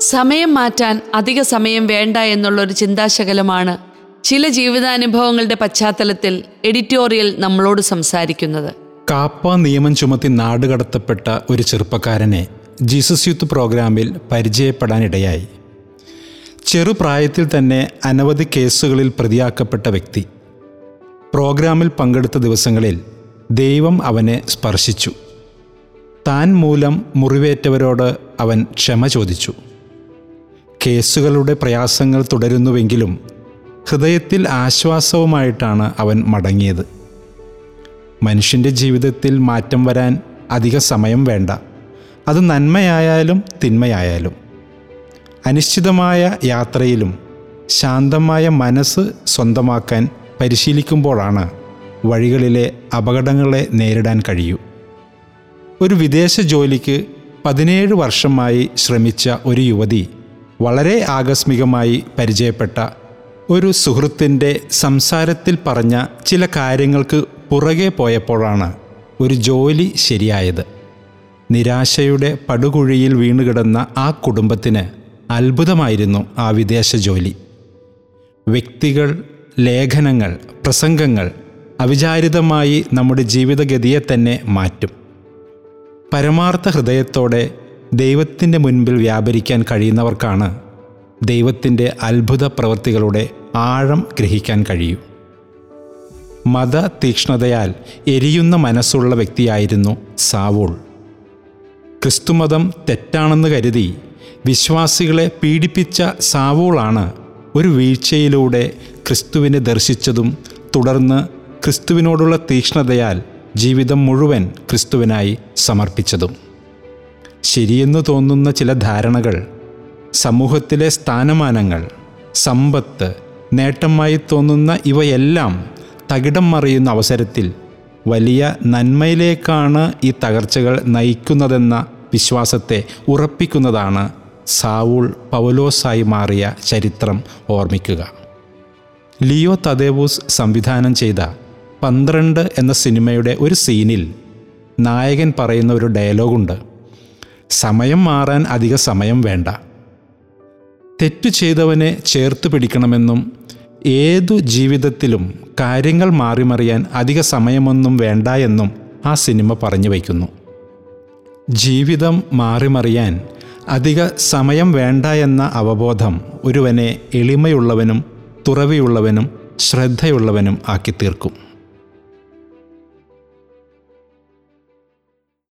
സമയം മാറ്റാൻ അധിക സമയം വേണ്ട എന്നുള്ളൊരു ചിന്താശകലമാണ് ചില ജീവിതാനുഭവങ്ങളുടെ പശ്ചാത്തലത്തിൽ എഡിറ്റോറിയൽ നമ്മളോട് സംസാരിക്കുന്നത്. കാപ്പ നിയമം ചുമത്തി നാടുകടത്തപ്പെട്ട ഒരു ചെറുപ്പക്കാരനെ ജീസസ് യൂത്ത് പ്രോഗ്രാമിൽ പരിചയപ്പെടാനിടയായി. ചെറുപ്രായത്തിൽ തന്നെ അനവധി കേസുകളിൽ പ്രതിയാക്കപ്പെട്ട വ്യക്തി. പ്രോഗ്രാമിൽ പങ്കെടുത്ത ദിവസങ്ങളിൽ ദൈവം അവനെ സ്പർശിച്ചു. താൻ മൂലം മുറിവേറ്റവരോട് അവൻ ക്ഷമ ചോദിച്ചു. കേസുകളുടെ പ്രയാസങ്ങൾ തുടരുന്നുവെങ്കിലും ഹൃദയത്തിൽ ആശ്വാസവുമായിട്ടാണ് അവൻ മടങ്ങിയത്. മനുഷ്യന്റെ ജീവിതത്തിൽ മാറ്റം വരാൻ അധിക സമയം വേണ്ട. അത് നന്മയായാലും തിന്മയായാലും. അനിശ്ചിതമായ യാത്രയിലും ശാന്തമായ മനസ്സ് സ്വന്തമാക്കാൻ പരിശീലിക്കുമ്പോഴാണ് വഴികളിലെ അപകടങ്ങളെ നേരിടാൻ കഴിയൂ. ഒരു വിദേശ ജോലിക്ക് പതിനേഴ് വർഷമായി ശ്രമിച്ച ഒരു യുവതി വളരെ ആകസ്മികമായി പരിചയപ്പെട്ട ഒരു സുഹൃത്തിന്റെ സംസാരത്തിൽ പറഞ്ഞ ചില കാര്യങ്ങൾക്ക് പുറകെ പോയപ്പോഴാണ് ഒരു ജോലി ശരിയായത്. നിരാശയുടെ പടുകുഴിയിൽ വീണുകിടന്ന ആ കുടുംബത്തിന് അത്ഭുതമായിരുന്നു ആ വിദേശ ജോലി. വ്യക്തികൾ ലേഖനങ്ങൾ പ്രസംഗങ്ങൾ അവിചാരിതമായി നമ്മുടെ ജീവിതഗതിയെ തന്നെ മാറ്റും. പരമാർത്ഥ ഹൃദയത്തോടെ ദൈവത്തിന്റെ മുൻപിൽ വ്യാപരിക്കാൻ കഴിയുന്നവർക്കാണ് ദൈവത്തിന്റെ അത്ഭുത പ്രവൃത്തികളുടെ ആഴം ഗ്രഹിക്കാൻ കഴിയൂ. മത തീക്ഷ്ണതയാൽ എരിയുന്ന മനസ്സുള്ള വ്യക്തിയായിരുന്നു സാവൂൾ. ക്രിസ്തുമതം തെറ്റാണെന്ന് കരുതി വിശ്വാസികളെ പീഡിപ്പിച്ച സാവൂളാണ് ഒരു വീഴ്ചയിലൂടെ ക്രിസ്തുവിനെ ദർശിച്ചതും തുടർന്ന് ക്രിസ്തുവിനോടുള്ള തീക്ഷ്ണതയാൽ ജീവിതം മുഴുവൻ ക്രിസ്തുവിനായി സമർപ്പിച്ചതും. ശരിയെന്നു തോന്നുന്ന ചില ധാരണകൾ സമൂഹത്തിലെ സ്ഥാനമാനങ്ങൾ സമ്പത്ത് നേട്ടമായി തോന്നുന്ന ഇവയെല്ലാം തകിടം മറിയുന്ന അവസരത്തിൽ വലിയ നന്മയിലേക്കാണ് ഈ തകർച്ചകൾ നയിക്കുന്നതെന്ന വിശ്വാസത്തെ ഉറപ്പിക്കുന്നതാണ് സാവൂൾ പൗലോസായി മാറിയ ചരിത്രം ഓർമ്മിക്കുക. ലിയോ തദേവൂസ് സംവിധാനം ചെയ്ത പന്ത്രണ്ട് എന്ന സിനിമയുടെ ഒരു സീനിൽ നായകൻ പറയുന്ന ഒരു ഡയലോഗുണ്ട്. സമയം മാറാൻ അധിക സമയം വേണ്ട. തെറ്റു ചെയ്തവനെ ചേർത്ത് പിടിക്കണമെന്നും ഏതു ജീവിതത്തിലും കാര്യങ്ങൾ മാറിമറിയാൻ അധിക സമയമൊന്നും വേണ്ട എന്നും ആ സിനിമ പറഞ്ഞു വയ്ക്കുന്നു. ജീവിതം മാറിമറിയാൻ അധിക സമയം വേണ്ട എന്ന അവബോധം ഒരുവനെ എളിമയുള്ളവനും തുറവിയുള്ളവനും ശ്രദ്ധയുള്ളവനും ആക്കി തീർക്കും